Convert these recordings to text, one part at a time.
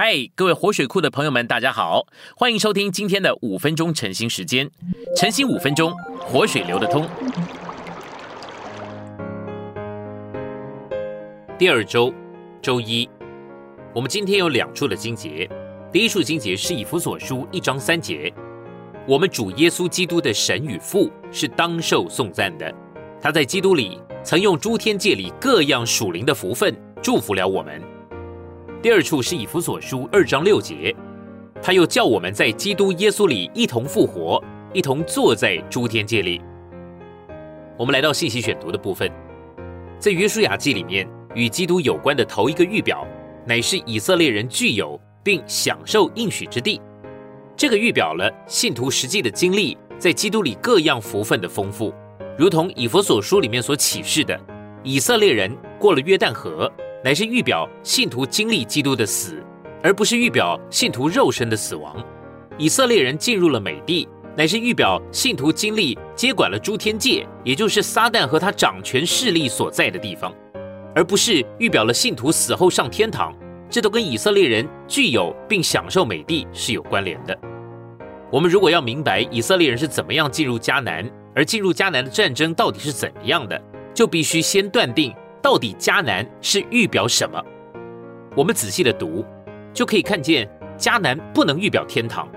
嗨，各位活水库的朋友们，大家好，欢迎收听今天的五分钟晨兴时间。晨兴五分钟，活水流得通。第二周，周一，我们今天有两处的经节。第一处经节是以弗所书一章三节，我们主耶稣基督的神与父是当受颂赞的，他在基督里曾用诸天界里各样属灵的福分祝福了我们。第二处是以弗所书二章六节，他又叫我们在基督耶稣里一同复活，一同坐在诸天界里。我们来到信息选读的部分，在约书亚记里面，与基督有关的头一个预表，乃是以色列人具有并享受应许之地。这个预表了信徒实际的经历，在基督里各样福分的丰富，如同以弗所书里面所启示的，以色列人过了约旦河。乃是预表信徒经历基督的死，而不是预表信徒肉身的死亡。以色列人进入了美地，乃是预表信徒经历接管了诸天界，也就是撒旦和他掌权势力所在的地方，而不是预表了信徒死后上天堂。这都跟以色列人具有并享受美地是有关联的。我们如果要明白以色列人是怎么样进入迦南，而进入迦南的战争到底是怎么样的，就必须先断定。到底迦南是预表什么？我们仔细的读，就可以看见迦南不能预表天堂，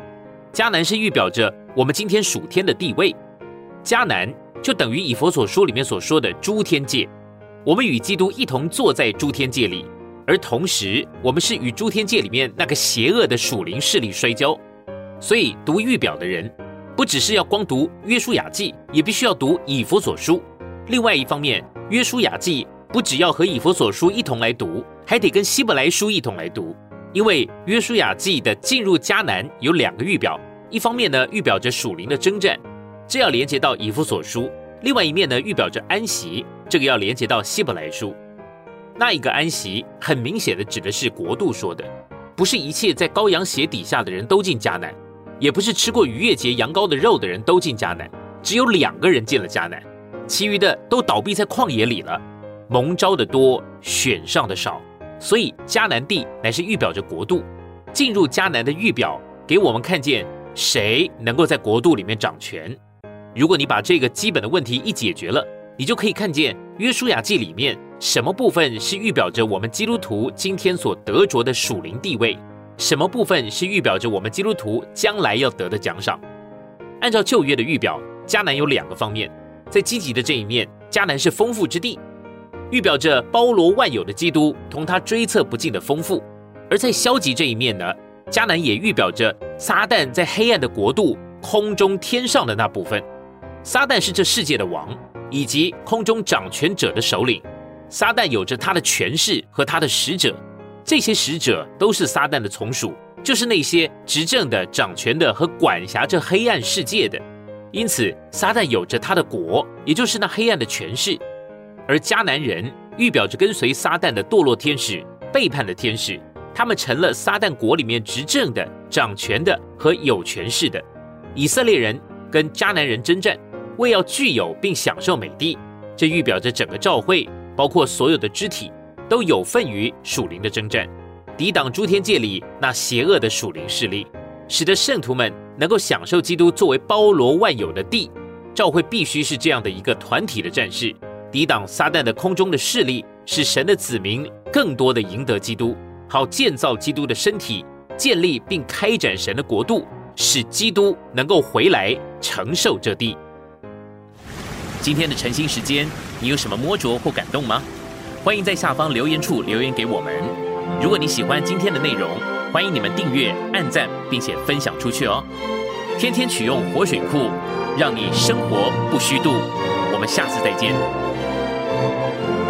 迦南是预表着我们今天属天的地位。迦南就等于以佛所书里面所说的诸天界，我们与基督一同坐在诸天界里，而同时我们是与诸天界里面那个邪恶的属灵势力摔跤。所以读预表的人，不只是要光读约书亚记，也必须要读以佛所书。另外一方面，约书亚记。不只要和以弗所书一同来读，还得跟希伯来书一同来读，因为约书亚记的进入迦南有两个预表，一方面呢预表着属灵的征战，这要连接到以弗所书；另外一面呢预表着安息，这个要连接到希伯来书。那一个安息很明显的指的是国度说的，不是一切在羔羊血底下的人都进迦南，也不是吃过逾越节羊羔的肉的人都进迦南，只有两个人进了迦南，其余的都倒闭在旷野里了。蒙招的多，选上的少，所以迦南地乃是预表着国度。进入迦南的预表，给我们看见谁能够在国度里面掌权。如果你把这个基本的问题一解决了，你就可以看见约书亚记里面什么部分是预表着我们基督徒今天所得着的属灵地位，什么部分是预表着我们基督徒将来要得的奖赏。按照旧约的预表，迦南有两个方面，在积极的这一面，迦南是丰富之地。预表着包罗万有的基督同他追测不尽的丰富，而在消极这一面呢，迦南也预表着撒旦在黑暗的国度空中天上的那部分。撒旦是这世界的王，以及空中掌权者的首领。撒旦有着他的权势和他的使者，这些使者都是撒旦的从属，就是那些执政的、掌权的和管辖着黑暗世界的。因此，撒旦有着他的国，也就是那黑暗的权势。而迦南人预表着跟随撒旦的堕落天使、背叛的天使，他们成了撒旦国里面执政的、掌权的和有权势的。以色列人跟迦南人征战，为要具有并享受美地，这预表着整个教会，包括所有的肢体，都有份于属灵的征战，抵挡诸天界里那邪恶的属灵势力，使得圣徒们能够享受基督作为包罗万有的地。教会必须是这样的一个团体的战士。抵挡撒旦的空中的势力，使神的子民更多的赢得基督，好建造基督的身体，建立并开展神的国度，使基督能够回来承受这地。今天的晨兴时间，你有什么摸着或感动吗？欢迎在下方留言处留言给我们。如果你喜欢今天的内容，欢迎你们订阅、按赞，并且分享出去哦。天天取用活水库，让你生活不虚度。我们下次再见。Música